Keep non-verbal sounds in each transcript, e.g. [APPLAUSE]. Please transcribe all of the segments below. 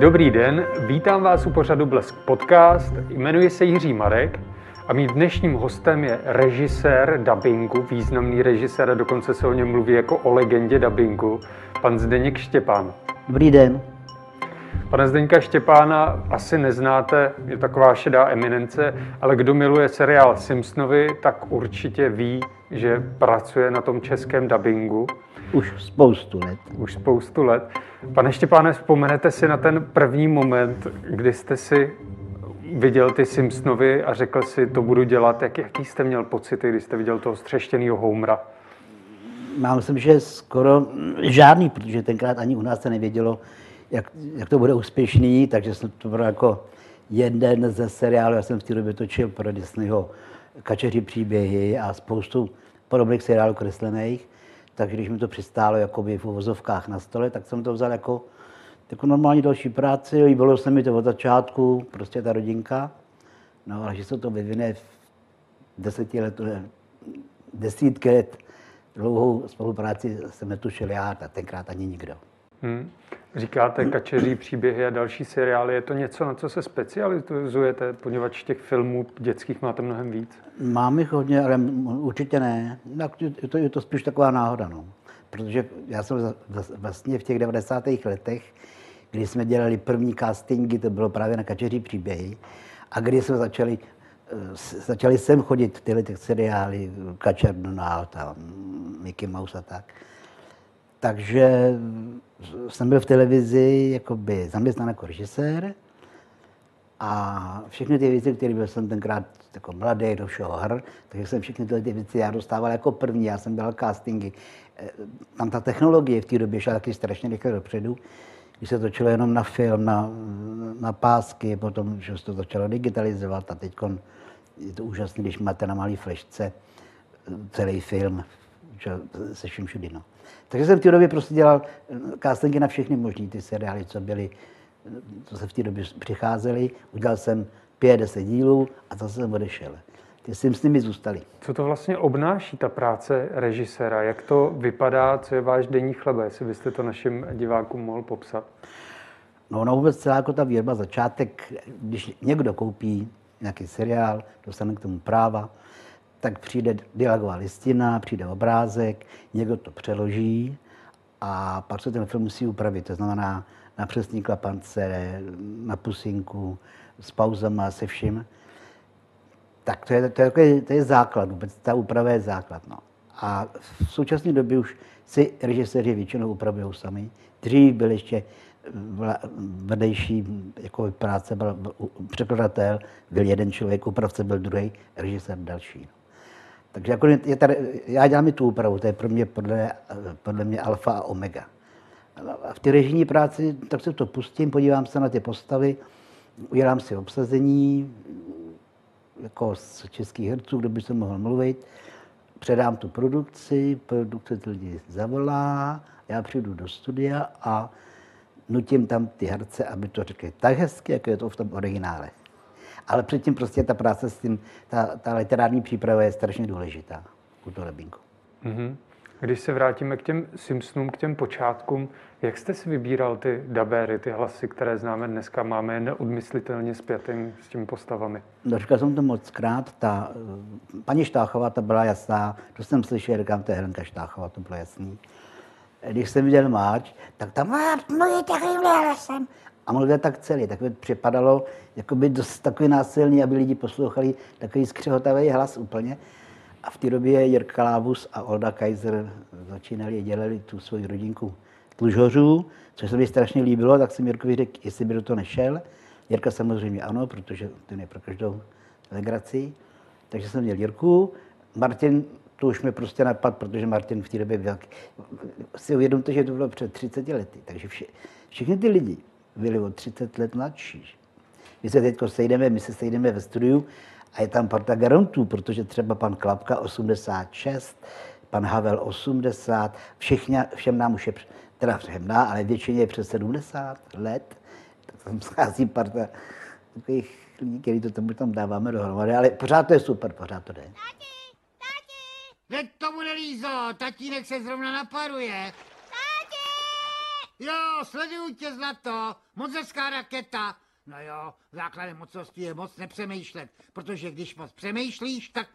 Dobrý den, vítám vás u pořadu Blesk Podcast. Jmenuji se Jiří Marek a mým dnešním hostem je režisér dubbingu, významný režisér a dokonce se o něm mluví jako o legendě dubbingu, pan Zdeněk Štěpán. Dobrý den. Pana Zdeňka Štěpána asi neznáte, je taková šedá eminence, ale kdo miluje seriál Simpsonovi, tak určitě ví, že pracuje na tom českém dubbingu. Už spoustu let. Už spoustu let. Pane Štěpáne, vzpomenete si na ten první moment, kdy jste si viděl ty Simpsonovi a řekl si, to budu dělat. Jak, jaký jste měl pocity, když jste viděl toho střeštěného Homera? Mám myslím, že skoro žádný, protože tenkrát ani u nás se nevědělo, jak, jak to bude úspěšný, takže jsem to bylo jako jeden ze seriálů, já jsem v té době točil pro Disneyho Kačeři příběhy a spoustu podobných seriálů kreslených, takže když mi to přistálo jakoby v uvozovkách na stole, tak jsem to vzal jako, jako normální další práci, líbilo se mi to od začátku, prostě ta rodinka, no ale že se to vyvine v deseti let, desítky let dlouhou spolupráci jsem netušil já, a tenkrát ani nikdo. Hmm. Říkáte kačeří příběhy a další seriály. Je to něco, na co se specializujete, poněvadž těch filmů dětských máte mnohem víc? Mám jich hodně, ale určitě ne. Je to, je to spíš taková náhoda. No. Protože já jsem vlastně v těch 90. letech, kdy jsme dělali první castingy, to bylo právě na kačeří příběhy, a kdy jsme začali eh, začali sem chodit tyhle těch seriály, Kačer Donald a Mickey Mouse a tak. Takže jsem byl v televizi jakoby zaměstnán jako režisér a všechny ty věci, které byl jsem tenkrát jako mladý, do všeho hr, takže jsem všechny tyhle ty věci já dostával jako první, já jsem dělal castingy. Eh, tam ta technologie v té době šla taky strašně rychle dopředu, když se točilo jenom na film, na, na pásky, potom, že se to začalo digitalizovat a teď je to úžasné, když máte na malý flešce eh, celý film se vším všudy. No. Takže jsem v té době prostě dělal eh, castingy na všechny možné ty seriály, co byly, eh, co se v té době přicházely. Udělal jsem pět, deset dílů a zase jsem odešel. Ty jsem s nimi zůstali. Co to vlastně obnáší, ta práce režiséra? Jak to vypadá? Co je váš denní chleba? Jestli byste to našim divákům mohl popsat. No, no vůbec celá jako ta výroba, začátek, když někdo koupí nějaký seriál, dostane k tomu práva, tak přijde dialogová listina, přijde obrázek, někdo to přeloží a pak se ten film musí upravit. To znamená na přesní klapance, na pusinku, s pauzama, se vším. Tak to je, to je, to je základ, vůbec ta úprava je základ. No. A v současné době už si režiséři většinou upravují sami. Dřív byl ještě vedlejší jako práce, byl překladatel, byl jeden člověk, upravce byl druhý, režisér další. Takže jako je tady, já dělám i tu úpravu, to je pro mě podle, podle mě alfa a omega. A v té režijní práci tak se to pustím, podívám se na ty postavy, udělám si obsazení, jako z českých herců, kdo by se mohl mluvit, předám tu produkci, produkce ty lidi zavolá, já přijdu do studia a nutím tam ty herce, aby to řekli tak hezky, jako je to v tom originále. Ale předtím prostě ta práce s tím, ta, ta literární příprava je strašně důležitá u toho lebínku. Mm-hmm. Když se vrátíme k těm Simpsonům, k těm počátkům, jak jste si vybíral ty dabéry, ty hlasy, které známe dneska, máme je neodmyslitelně zpětým s těmi postavami? No, říkal jsem to moc krát, ta, paní Štáchová, ta byla jasná, to jsem slyšel, říkám, to je Helenka Štáchová, to bylo jasný. Když jsem viděl máč, tak tam mluví takovýmhle hlasem a mluvil tak celý. Tak mi připadalo jako by dost takový násilný, aby lidi poslouchali takový skřehotavý hlas úplně. A v té době Jirka Lábus a Olda Kaiser začínali, dělali tu svoji rodinku tlužořů, což se mi strašně líbilo, tak jsem Jirkovi řekl, jestli by do toho nešel. Jirka samozřejmě ano, protože ten je pro každou legraci. Takže jsem měl Jirku. Martin, to už mi prostě napad, protože Martin v té době byl, si uvědomte, že to bylo před 30 lety. Takže vše, všechny ty lidi, byli o 30 let mladší. My se teď sejdeme, my se sejdeme ve studiu a je tam parta garantů, protože třeba pan Klapka 86, pan Havel 80, všichni, všem nám už je, teda všem nám, ale většině je přes 70 let, tam schází parta takových lidí, který to tomu tam dáváme dohromady, ale pořád to je super, pořád to jde. Tati, tati! Veď to bude Lízo, tatínek se zrovna naparuje. Jo, sleduju tě, Zlato. Moc hezká raketa. No jo, základem mocnosti je moc nepřemýšlet, protože když moc přemýšlíš, tak...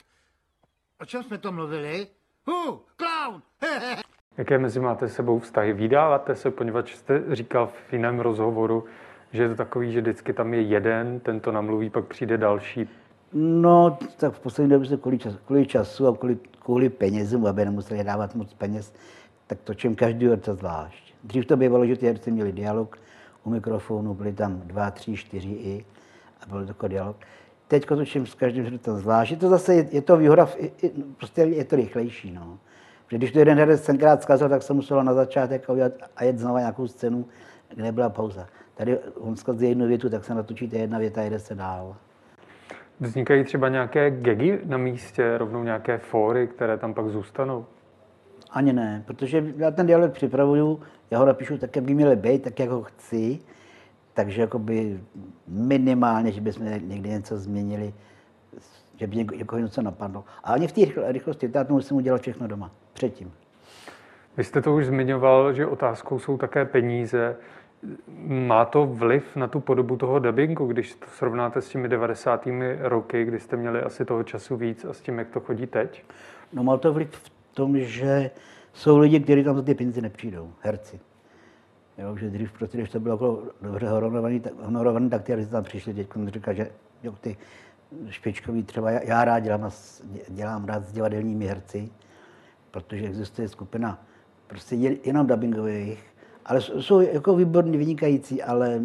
O čem jsme to mluvili? Hu, clown! [LAUGHS] Jaké mezi máte sebou vztahy? Vydáváte se, poněvadž jste říkal v jiném rozhovoru, že je to takový, že vždycky tam je jeden, ten to namluví, pak přijde další. No, tak v poslední době se kvůli, čas, kvůli času a kvůli, kvůli penězům, aby nemuseli dávat moc peněz, tak točím každý herce zvlášť. Dřív to bývalo, že ty herci měli dialog u mikrofonu, byly tam dva, tři, čtyři i a byl takový dialog. Teď točím s každým hercem zvlášť. Je to zase, je, je to výhoda, je, prostě je to rychlejší. No. Protože když to jeden herec tenkrát zkazil, tak se muselo na začátek udělat a jet znovu nějakou scénu, kde nebyla pauza. Tady on zkazí jednu větu, tak se natočíte jedna věta a jede se dál. Vznikají třeba nějaké gegy na místě, rovnou nějaké fóry, které tam pak zůstanou? Ani ne, protože já ten dialog připravuju, já ho napíšu tak, jak by měl být, tak, jak ho chci, takže jakoby minimálně, že bychom někdy něco změnili, že by někoho něco napadlo. A ani v té rychlosti, já to musím udělat všechno doma, předtím. Vy jste to už zmiňoval, že otázkou jsou také peníze. Má to vliv na tu podobu toho dubbingu, když to srovnáte s těmi 90. roky, kdy jste měli asi toho času víc a s tím, jak to chodí teď? No má to vliv v tom, že jsou lidi, kteří tam za ty peníze nepřijdou, herci. Jo, že dřív, prostě, když to bylo jako dobře honorovaný, tak, honorovaný, tak ty herci tam přišli, teď říká, že jo, ty špičkový třeba, já, já rád dělám, dělám rád s divadelními herci, protože existuje skupina prostě jenom dubbingových, ale jsou jako výborní, vynikající, ale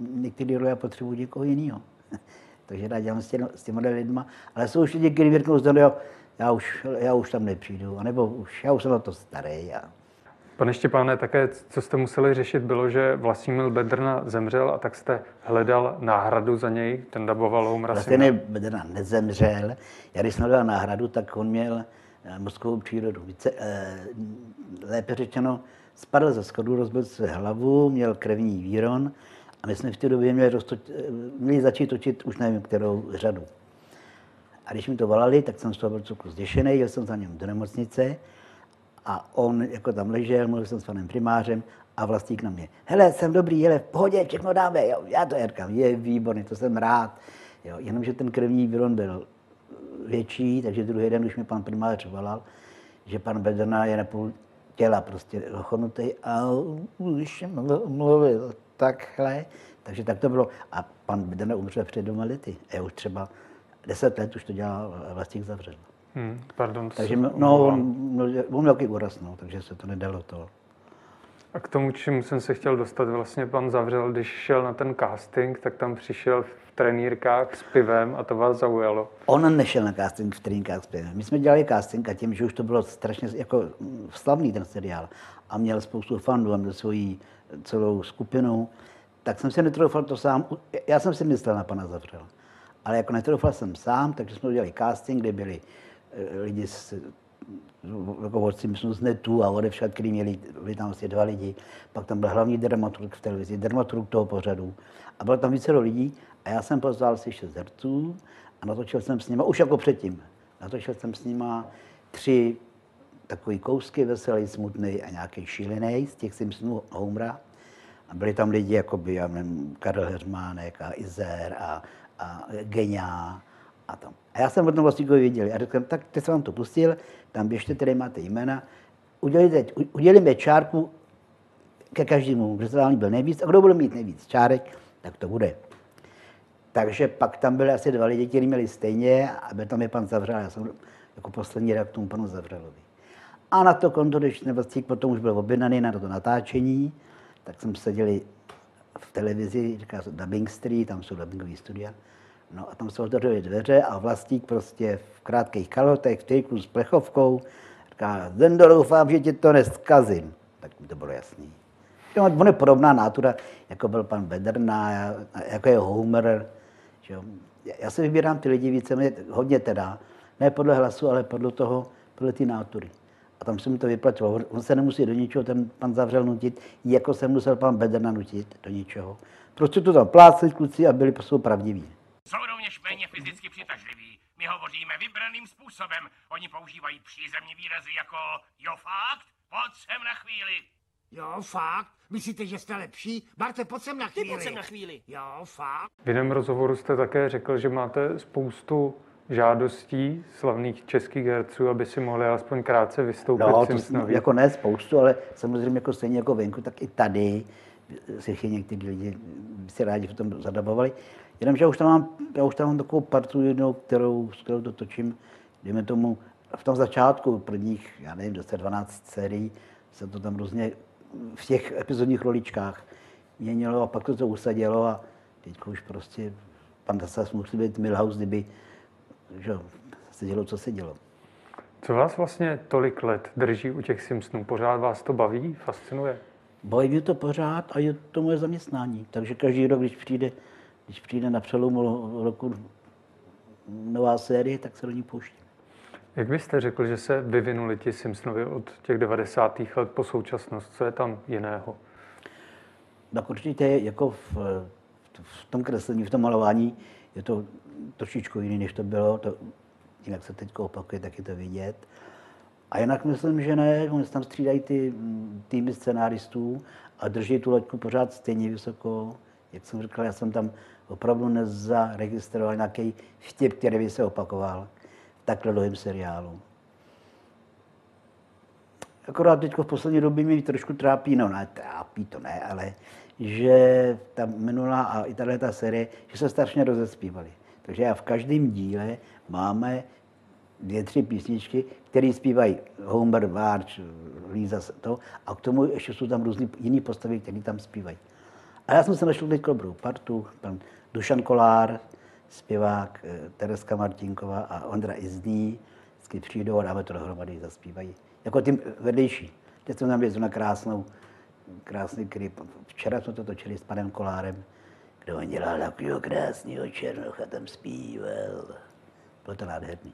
některé role potřebují někoho jiného. [LAUGHS] Takže rád dělám s, těmi, s těma lidma, ale jsou už lidi, kteří věrkou zdanou, já už, já už tam nepřijdu, anebo už, já už jsem na to starý. A... Pane Štěpáne, také co jste museli řešit, bylo, že Vlastimil Bedrna zemřel a tak jste hledal náhradu za něj, ten daboval Homer Vlastně Bedrna nezemřel. Já když jsem hledal náhradu, tak on měl eh, mozkovou přírodu. Více, eh, lépe řečeno, spadl ze schodu, rozbil se hlavu, měl krevní víron a my jsme v té době měli, roztoč, eh, měli začít točit už nevím, kterou řadu. A když mi to volali, tak jsem z toho byl trochu zděšený, jel jsem za ním do nemocnice a on jako tam ležel, mluvil jsem s panem primářem a vlastník na mě. Hele, jsem dobrý, hele, v pohodě, všechno dáme, jo, já to Jarkám, je výborný, to jsem rád. Jo, jenomže ten krevní výron byl větší, takže druhý den už mi pan primář volal, že pan Bedrna je na půl těla prostě ochonutý a už mluvil takhle. Takže tak to bylo. A pan Bedrna umřel před dvěma lety. Já už třeba deset let už to dělal Vlastník zavřel. Hmm, pardon. Takže no, on, no, on měl úraz, no, takže se to nedalo to. A k tomu, čemu jsem se chtěl dostat, vlastně pan Zavřel, když šel na ten casting, tak tam přišel v trenýrkách s pivem a to vás zaujalo. On nešel na casting v trenýrkách s pivem. My jsme dělali casting a tím, že už to bylo strašně jako slavný ten seriál a měl spoustu fanů a měl svoji celou skupinu, tak jsem si netroufal to sám. Já jsem si myslel na pana Zavřela. Ale jako netroufal jsem sám, takže jsme udělali casting, kde byli eh, lidi z jako vodci, myslím, z netu a odevšad, který měli, byli tam asi dva lidi. Pak tam byl hlavní dramaturg v televizi, dramaturg toho pořadu. A bylo tam více lidí a já jsem pozval si šest herců a natočil jsem s nimi, už jako předtím, natočil jsem s nimi tři takový kousky, veselý, smutný a nějaký šílený z těch Simpsonů Homera. A byli tam lidi jako by, já nevím, Karel Hermánek a Izer a a Genia a tam. A já jsem o tom vlastníkovi věděl. A řekl jsem, tak teď jsem vám to pustil, tam běžte, tady máte jména, udělejte, udělíme čárku ke každému, kdo se vám byl nejvíc a kdo bude mít nejvíc čárek, tak to bude. Takže pak tam byly asi dva lidi, kteří měli stejně a byl tam je pan Zavřel, já jsem jako poslední rok tomu panu Zavřelovi. A na to konto, když Vlastník potom už byl objednaný na to natáčení, tak jsme seděli v televizi, říká se Dubbing Street, tam jsou dubbingové studia. No a tam se otevřely dveře a vlastník prostě v krátkých kalhotech, v triku s plechovkou, říká, Zendo, doufám, že ti to neskazím. Tak mi to bylo jasný. Jo, on je podobná nátura, jako byl pan Bedrna, jako je Homer. Že Já si vybírám ty lidi více, hodně teda, ne podle hlasu, ale podle toho, podle ty nátury. A tam se mi to vyplatilo. On se nemusí do ničeho ten pan zavřel nutit, jako se musel pan Bedrna nutit do ničeho. Prostě to tam plácli kluci a byli prostě pravdiví. Jsou rovněž méně fyzicky přitažliví. My hovoříme vybraným způsobem. Oni používají přízemní výrazy jako jo fakt, pojď sem na chvíli. Jo, fakt? Myslíte, že jste lepší? Barte, pojď sem na Ty chvíli. pojď sem na chvíli. Jo, fakt? V jiném rozhovoru jste také řekl, že máte spoustu žádostí slavných českých herců, aby si mohli alespoň krátce vystoupit No, to jako ne spoustu, ale samozřejmě jako stejně jako venku, tak i tady si někteří lidi si rádi v tom zadabovali. Jenomže já už tam mám, já už tam mám takovou partu jednou, kterou, s kterou to točím, dejme tomu, v tom začátku prvních, já nevím, 10-12 sérií se to tam různě v těch epizodních roličkách měnilo a pak to to usadilo a teď už prostě pan Dasas musí být Milhouse, kdyby že, se dělo, co se dělo. Co vás vlastně tolik let drží u těch Simpsonů? Pořád vás to baví, fascinuje? Baví mě to pořád a je to moje zaměstnání. Takže každý rok, když přijde, když přijde na přelomu roku nová série, tak se do ní pouštím. Jak byste řekl, že se vyvinuli ti Simpsonovi od těch 90. let po současnost? Co je tam jiného? Tak určitě jako v, v tom kreslení, v tom malování je to trošičku jiný, než to bylo. To, jinak se teď opakuje, tak je to vidět. A jinak myslím, že ne, oni tam střídají ty mm, týmy scenáristů a drží tu loďku pořád stejně vysoko. Jak jsem říkal, já jsem tam opravdu nezaregistroval nějaký vtip, který by se opakoval v takhle dlouhém seriálu. Akorát teď v poslední době mi trošku trápí, no ne, trápí to ne, ale že ta minulá a i tahle ta série, že se strašně rozespívali. Takže já v každém díle máme dvě, tři písničky, které zpívají Homer, Marge, Lisa, to, a k tomu ještě jsou tam různé jiné postavy, které tam zpívají. A já jsem se našel teď dobrou partu, pan Dušan Kolár, zpěvák, eh, Tereska Martinková a Ondra Izdní, vždycky přijdou a dáme to dohromady, zaspívají. Jako tím vedlejší. Teď jsem tam jezdil na krásnou, krásný klip. Včera jsme to točili s panem Kolárem, kde on dělal takového krásného černocha, tam zpíval. Bylo to nádherný.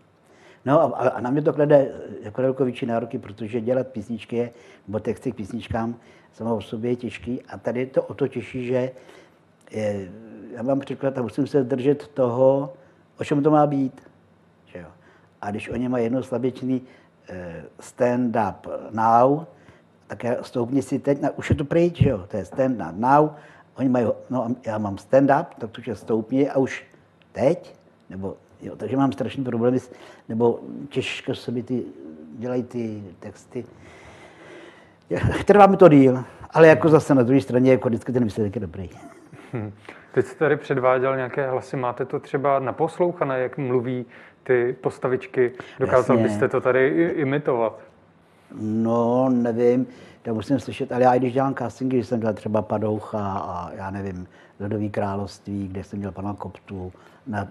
No a, a na mě to klade jako větší nároky, protože dělat písničky nebo texty k písničkám samo o sobě je těžký a tady je to o to těžší, že je, já mám příklad a musím se držet toho, o čem to má být. Že jo? A když oni mají jedno slabičný eh, stand-up now, tak já stoupni si teď, na, už je to pryč, že jo? to je stand-up now, oni mají, no já mám stand-up, tak to je stoupni a už teď, nebo Jo, takže mám strašný problémy, nebo těžko se mi ty, dělají ty texty. [LAUGHS] Trvá mi to díl, ale jako zase na druhé straně, jako vždycky ten výsledek je dobrý. Hm. Teď jste tady předváděl nějaké hlasy. Máte to třeba naposlouchané, jak mluví ty postavičky? Dokázal Jasně. byste to tady imitovat? No, nevím, to musím slyšet, ale já i když dělám castingy, když jsem dělal třeba Padoucha a já nevím, Ledový království, kde jsem dělal pana Koptu, na,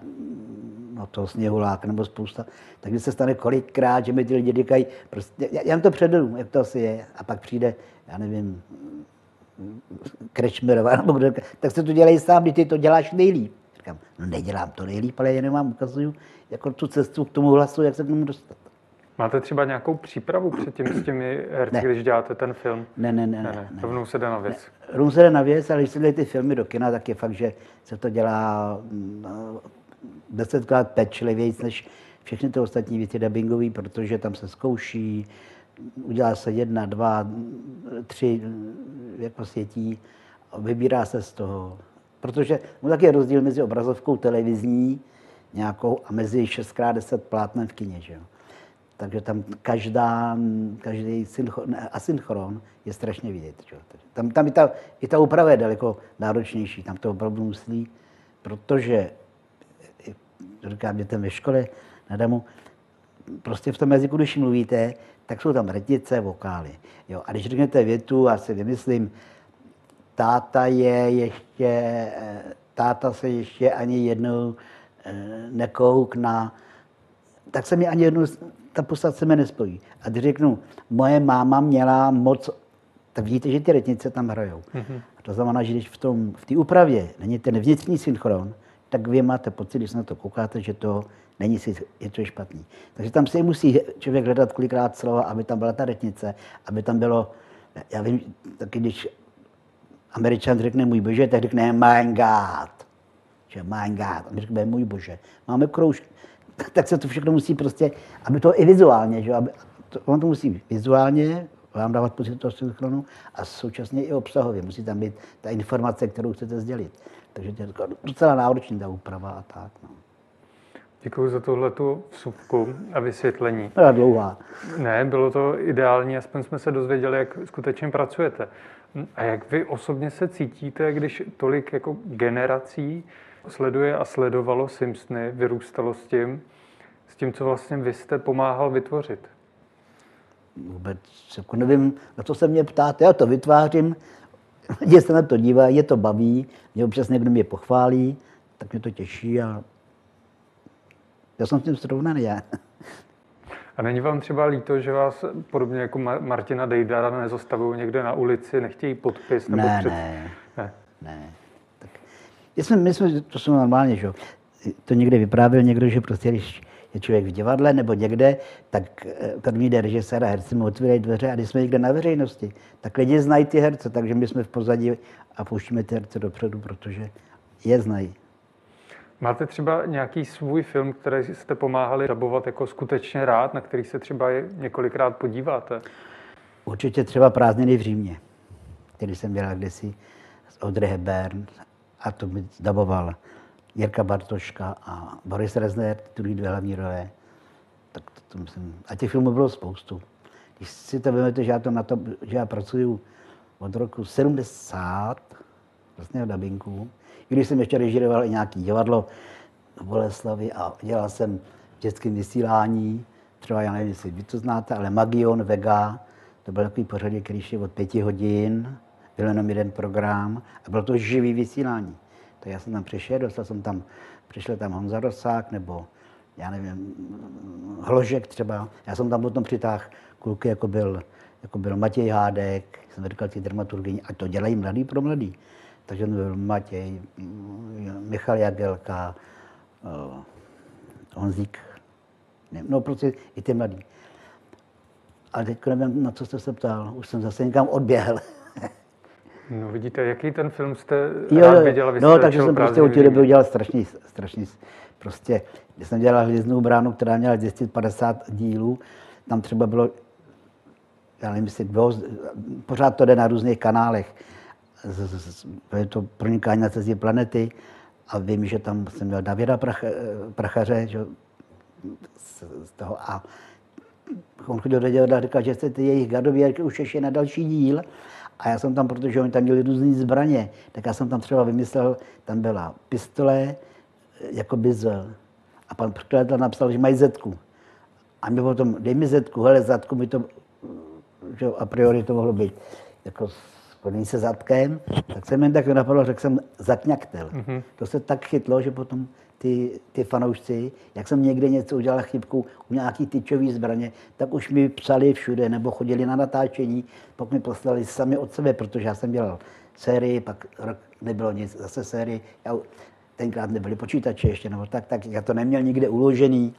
na toho Sněhuláka nebo spousta, tak se stane kolikrát, že mi ty lidi říkají, prostě, já, já jim to předvedu, jak to asi je, a pak přijde, já nevím, Krečmerová, nebo kdo, tak se to dělají sám, když ty to děláš nejlíp. Říkám, no nedělám to nejlíp, ale jenom vám ukazuju jako tu cestu k tomu hlasu, jak se k němu dostat. Máte třeba nějakou přípravu předtím s těmi herci, Ne. když děláte ten film? Ne, ne, ne, ne, ne. ne. ne. Rovnou se jde na věc. Rum se jde na věc, ale když se ty filmy do kina, tak je fakt, že se to dělá mm, no, desetkrát pečlivějíc než všechny ty ostatní věci dubbingové, protože tam se zkouší, udělá se jedna, dva, tři jako světí, vybírá se z toho. Protože no, tak je rozdíl mezi obrazovkou televizní nějakou a mezi 6x10 plátnem v kině. Že jo? Takže tam každá, každý synchron, asynchron je strašně vidět. Takže Tam, tam i, ta, i ta úprava je daleko náročnější. Tam to opravdu musí, protože, říkám dětem ve škole na damu, prostě v tom jazyku, když mluvíte, tak jsou tam rytice, vokály. Jo? A když řeknete větu, já si vymyslím, táta je ještě, táta se ještě ani jednou eh, nekoukna, tak se mi ani jednou, ta postava se mi nespojí. A když řeknu, moje máma měla moc, tak vidíte, že ty rytnice tam hrajou. Mm-hmm. A to znamená, že když v té v úpravě není ten vnitřní synchron, tak vy máte pocit, když se na to koukáte, že to není si, je to špatný. Takže tam si musí člověk hledat kolikrát slova, aby tam byla ta rytnice, aby tam bylo, já vím, taky když Američan řekne můj bože, tak řekne my God. Že my God. A my řekneme můj bože. Máme kroužky. [LAUGHS] Tak se to všechno musí prostě, aby to i vizuálně, že? Aby, to, on to musí vizuálně, vám dávat pocit toho synchronu a současně i obsahově. Musí tam být ta informace, kterou chcete sdělit. Takže to je docela náročná ta úprava a tak. No. Děkuji za tohle tu vsuvku a vysvětlení. Byla dlouhá. Ne, bylo to ideální, aspoň jsme se dozvěděli, jak skutečně pracujete. A jak vy osobně se cítíte, když tolik jako generací sleduje a sledovalo Simpsony, vyrůstalo s tím, s tím, co vlastně vy jste pomáhal vytvořit? Vůbec jako nevím, na co se mě ptáte, já to vytvářím, [LAUGHS] lidi se na to dívají, je to baví, mě občas někdo mě pochválí, tak mě to těší a já jsem s tím srovnaný. Já. A není vám třeba líto, že vás podobně jako Martina Dejdara nezastavují někde na ulici, nechtějí podpis? Nebo ne, před... ne, ne, ne. Jsme, my jsme, to jsou normálně, že to někde vyprávěl někdo, že prostě když je člověk v divadle nebo někde, tak eh, první den režisér a herci mu otvírají dveře a když jsme někde na veřejnosti, tak lidi znají ty herce, takže my jsme v pozadí a pouštíme ty herce dopředu, protože je znají. Máte třeba nějaký svůj film, který jste pomáhali dabovat jako skutečně rád, na který se třeba několikrát podíváte? Určitě třeba Prázdniny v Římě, který jsem dělal kdysi s Audrey Hepburn a to mi daboval Jirka Bartoška a Boris Rezner, druhý dvě hlavní role. Tak to, to myslím, a těch filmů bylo spoustu. Když si to vezmete, že já, to na to, že já pracuji od roku 70, vlastně v dabinku, i když jsem ještě režiroval i nějaký divadlo v Boleslavi a dělal jsem v dětském vysílání, třeba já nevím, jestli vy to znáte, ale Magion Vega, to byl takový pořadí, který šel od pěti hodin, byl jenom jeden program a bylo to živý vysílání. Tak já jsem tam přišel, dostal jsem tam, přišel tam Honza Rosák, nebo já nevím, Hložek třeba. Já jsem tam potom přitáhl kluky, jako byl, jako byl Matěj Hádek, jsem říkal ty dramaturgy, a to dělají mladý pro mladý. Takže to byl Matěj, Michal Jagelka, uh, Honzík, no prostě i ty mladí. Ale teď nevím, na co jste se ptal, už jsem zase někam odběhl. No vidíte, jaký ten film jste jo, rád viděl? Vy no, takže jsem prostě u té doby udělal strašný, strašný, prostě, když jsem dělal Hvězdnou bránu, která měla 250 dílů, tam třeba bylo, já nevím, jestli bylo, pořád to jde na různých kanálech, je to pronikání na cestě planety a vím, že tam jsem měl Davida Prach, Prachaře, že, z, z toho a on chodil do dělat a říkal, že se ty jejich gadověrky už ještě na další díl a já jsem tam, protože oni tam měli různé zbraně, tak já jsem tam třeba vymyslel, tam byla pistole, jako z... A pan překladatel napsal, že mají zetku. A mi potom, dej mi zetku, hele, zadku mi to, že a priori to mohlo být jako spojený se zadkem, tak jsem jen tak napadlo, řekl jsem zakňaktel. Mm-hmm. To se tak chytlo, že potom ty, ty fanoušci, jak jsem někde něco udělal chybku u nějaký tyčový zbraně, tak už mi psali všude nebo chodili na natáčení, pak mi poslali sami od sebe, protože já jsem dělal sérii, pak rok nebylo nic, zase sérii. Já, tenkrát nebyly počítače ještě, nebo tak, tak já to neměl nikde uložený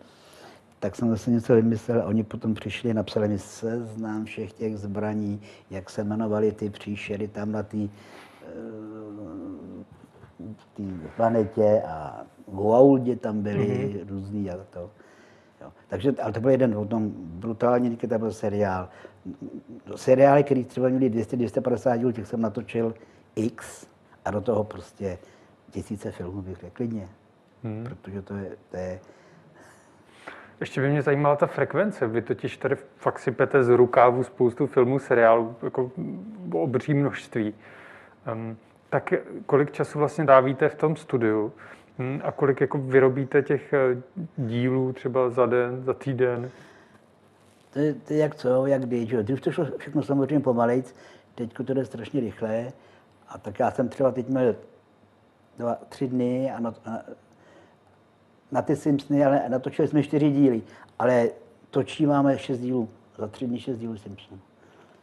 tak jsem zase něco vymyslel oni potom přišli, napsali mi seznam všech těch zbraní, jak se jmenovaly ty příšery tam na té eh, planetě a Guauldě tam byly mm-hmm. různý a to. Jo. Takže, ale to byl jeden o tom brutální, to byl seriál. Seriály, které třeba měly 200-250 dílů, těch jsem natočil x a do toho prostě tisíce filmů bych řekl klidně. Hmm. Protože to je, to je ještě by mě zajímala ta frekvence. Vy totiž tady fakt sypete z rukávu spoustu filmů, seriálů, jako obří množství. Um, tak kolik času vlastně dávíte v tom studiu hm, a kolik jako vyrobíte těch eh, dílů třeba za den, za týden? To je, to je jak co, jak kdy. Že? Dřív to šlo všechno samozřejmě pomalejc, teď to jde strašně rychle. A tak já jsem třeba teď měl dva, tři dny a, na, a na ty Simpsony, ale natočili jsme čtyři díly. Ale točí máme šest dílů, za tři dny šest dílů Simpsonů.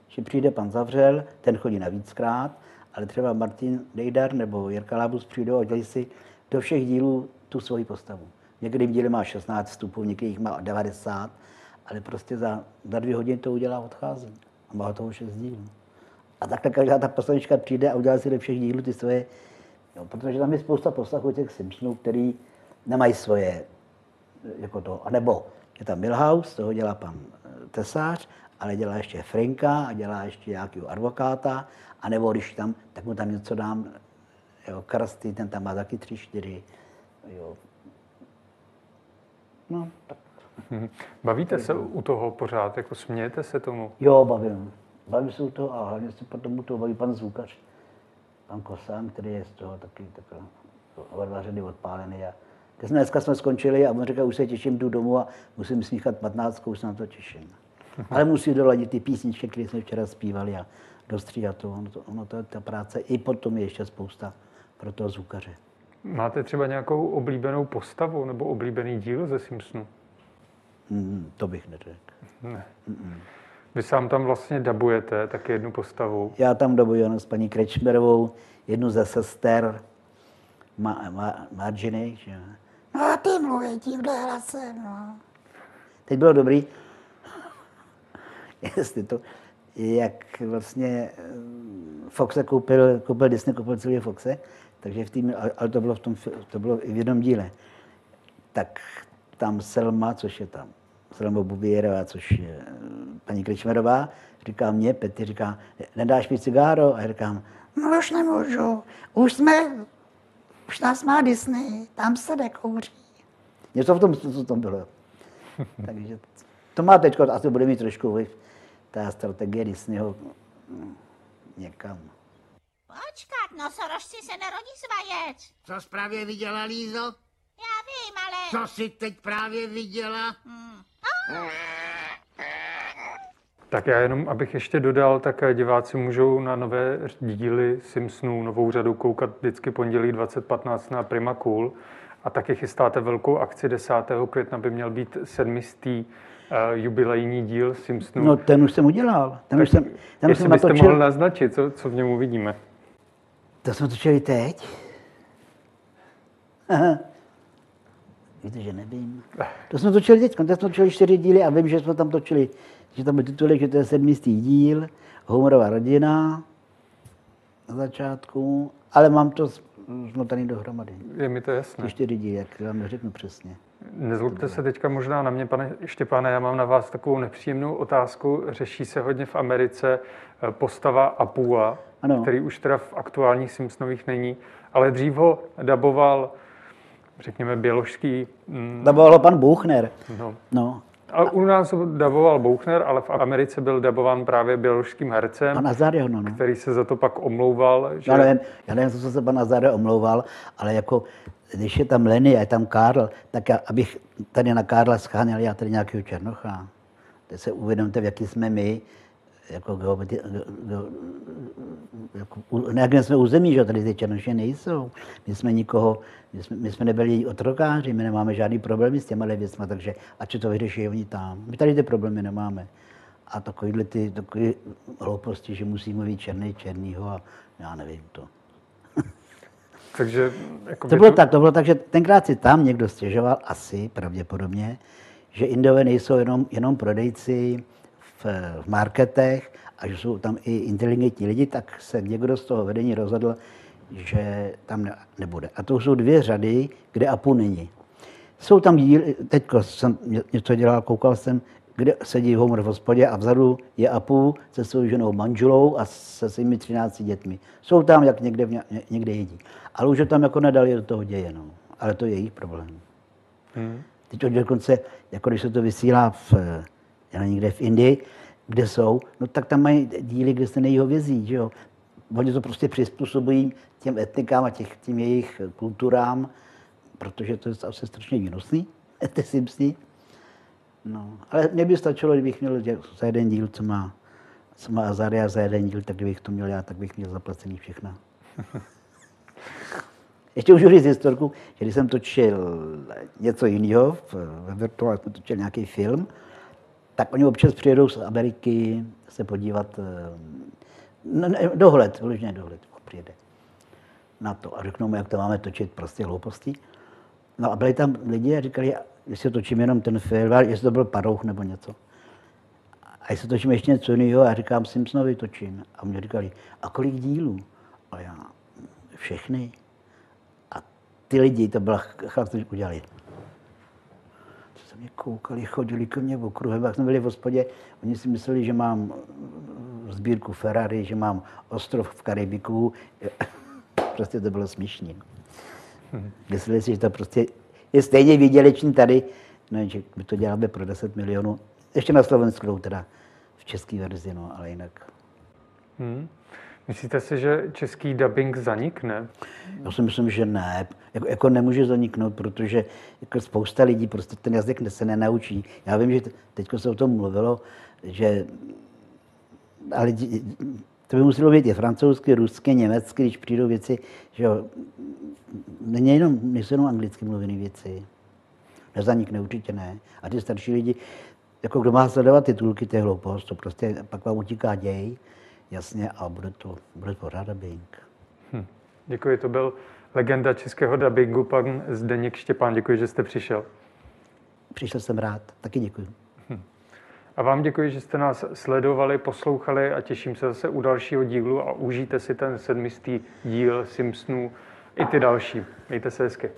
Že přijde pan Zavřel, ten chodí navíckrát, ale třeba Martin Dejdar nebo Jirka Labus přijdou a dělají si do všech dílů tu svoji postavu. Někdy díly má 16 vstupů, někdy má 90, ale prostě za, za dvě hodiny to udělá odchází. A má toho šest dílů. A takhle každá ta postavička přijde a udělá si do všech dílů ty svoje, jo, protože tam je spousta postav těch Simpsonů, který nemají svoje, jako to, anebo Je tam Milhouse, toho dělá pan eh, Tesář, ale dělá ještě Franka a dělá ještě nějakého advokáta, a nebo když tam, tak mu tam něco dám, jo, Karsty, ten tam má taky tři, čtyři, jo. No, tak. [LAUGHS] Bavíte se u toho pořád, jako smějete se tomu? Jo, bavím. Bavím se u toho a hlavně se potom u toho baví pan Zvukař, pan Kosán, který je z toho taky takhle oba dva řady odpálený. A dneska jsme skončili a on říká, už se těším, jdu domů a musím smíchat 15, už se na to těším. Ale musí doladit ty písničky, které jsme včera zpívali a dostříhat to. Ono, to, ono to je ta práce. I potom je ještě spousta pro toho zvukaře. Máte třeba nějakou oblíbenou postavu nebo oblíbený díl ze Simpsonu? Mm, to bych neřekl. Ne. Vy sám tam vlastně dabujete tak jednu postavu. Já tam dobuji jenom s paní Krečmerovou, jednu ze sester, Ma, Ma, Marginy, že? No a ty mluví tímhle hlasem, no. Teď bylo dobrý, jestli to, jak vlastně eh, Foxe koupil, koupil Disney, koupil celý Foxe, takže v tým, ale to bylo, v tom, to bylo v jednom díle. Tak tam Selma, což je tam Selma Bubierová, což je eh, paní Krečmerová, říká mě, Petr říká, nedáš mi cigáro? A já říkám, no už nemůžu, už jsme, už nás má Disney, tam se nekouří. Něco v tom, co tom bylo. [LAUGHS] Takže to má teď, asi bude mít trošku vliv, ta strategie Disneyho hm, někam. Počkat, nosorožci se nerodí z vajec. Co jsi právě viděla, Lízo? Já vím, ale... Co jsi teď právě viděla? Tak já jenom, abych ještě dodal, tak diváci můžou na nové díly Simpsonů, novou řadu koukat vždycky pondělí 2015 na Prima Cool. A taky chystáte velkou akci 10. května, by měl být sedmistý uh, jubilejní díl Simpsonů. No ten už jsem udělal. Ten už jsem, ten už Jestli jsem byste natočil. mohl naznačit, co, co v něm uvidíme. To jsme točili teď? [LAUGHS] Víte, že nevím. To jsme točili teď, teď jsme točili čtyři díly a vím, že jsme tam točili, že tam byl titulek, že to je sedmistý díl, Homerová rodina na začátku, ale mám to zmotaný dohromady. Je mi to jasné. Ty čtyři díly, jak vám neřeknu přesně. Nezlobte se teďka možná na mě, pane Štěpáne, já mám na vás takovou nepříjemnou otázku. Řeší se hodně v Americe eh, postava Apua, Ano. který už teda v aktuálních Simpsonových není, ale dřív ho daboval, řekněme, běložský... Mm, Daboval pan Buchner. no. No. A u nás daboval Bouchner, ale v Americe byl dabován právě běložským hercem, Pan Azario, no, no. který se za to pak omlouval, že... Já nevím, já nevím, co se pan Azare omlouval, ale jako, když je tam Lenny a je tam Karl, tak já, abych tady na Karla scháněl já tady nějakého Černocha. Teď se uvědomte, v jaký jsme my, jako, geopati- ge, ge, jako na jakém jsme území, že tady ty Černoši nejsou. My jsme nikoho, my jsme, my jsme nebyli otrokáři, my nemáme žádný problémy s těma věcmi, takže ať to vyřeší oni tam. My tady ty problémy nemáme. A takovýhle ty takové hlouposti, že musí mluvit černý černýho a já nevím to. [LAUGHS] Takže jako To bylo tak, to bylo tak, že tenkrát si tam někdo stěžoval, asi pravděpodobně, že Indové nejsou jenom, jenom prodejci v, v marketech a že jsou tam i inteligentní lidi, tak se někdo z toho vedení rozhodl, že tam ne, nebude. A to jsou dvě řady, kde APU není. Jsou tam díly, teď jsem ně- něco dělal, koukal jsem, kde sedí Homer v hospodě a vzadu je Apu se svou ženou manželou a se svými 13 dětmi. Jsou tam, jak někde, ně- někde jedí. Ale už je tam jako nedali do toho děje, no. Ale to je jejich problém. Hmm. Teď dokonce, jako když se to vysílá v, já někde v Indii, kde jsou, no tak tam mají díly, kde se nejí hovězí, že jo. Oni to prostě přizpůsobují těm etnikám a těch, těm jejich kulturám, protože to je asi strašně výnosný, [LAUGHS] ty Simpsony. No, ale mně by stačilo, kdybych měl za jeden díl, co má, co má Azaria za jeden díl, tak kdybych to měl já, tak bych měl zaplacený všechno. [LAUGHS] Ještě můžu říct historku, že když jsem točil něco jiného, v- ve virtuálu jsem točil nějaký film, tak oni občas přijedou z Ameriky se podívat, no, ne, dohled, vyloženě dohled, přijede na to a řeknou mu, jak to máme točit, prostě hlouposti. No a byli tam lidi a říkali, jestli točím jenom ten film, jestli to byl parouch nebo něco. A jestli točím ještě něco jiného, a říkám, Simpsonovi točím. A mě říkali, a kolik dílů? A já, všechny. A ty lidi, to byla chlap, kteří udělali. Se mě koukali, chodili ke mně okruhem, jak jsme byli v hospodě, oni si mysleli, že mám sbírku Ferrari, že mám ostrov v Karibiku. [LAUGHS] prostě to bylo směšné. Hmm. Mysleli si, že to prostě je stejně výdělečný tady, no, že my to děláme pro 10 milionů, ještě na Slovensku, teda v české verzi, no, ale jinak. Hmm. Myslíte si, že český dubbing zanikne? Já si myslím, že ne. Jako, jako nemůže zaniknout, protože jako spousta lidí prostě ten jazyk se nenaučí. Já vím, že teď se o tom mluvilo, že ale to by muselo být i francouzsky, rusky, německy, když přijdou věci, že jo, není jenom, nejsou jenom anglicky mluvené věci. Nezanikne, určitě ne. A ty starší lidi, jako kdo má sledovat titulky, to je hloupost, to prostě pak vám utíká děj, jasně, a bude to, bude to ráda dubbing. Hm. Děkuji, to byl legenda českého dubbingu, pan Zdeněk Štěpán. Děkuji, že jste přišel. Přišel jsem rád, taky děkuji. Hm. A vám děkuji, že jste nás sledovali, poslouchali a těším se zase u dalšího dílu a užijte si ten sedmistý díl Simpsonů i ty další. Mějte se hezky.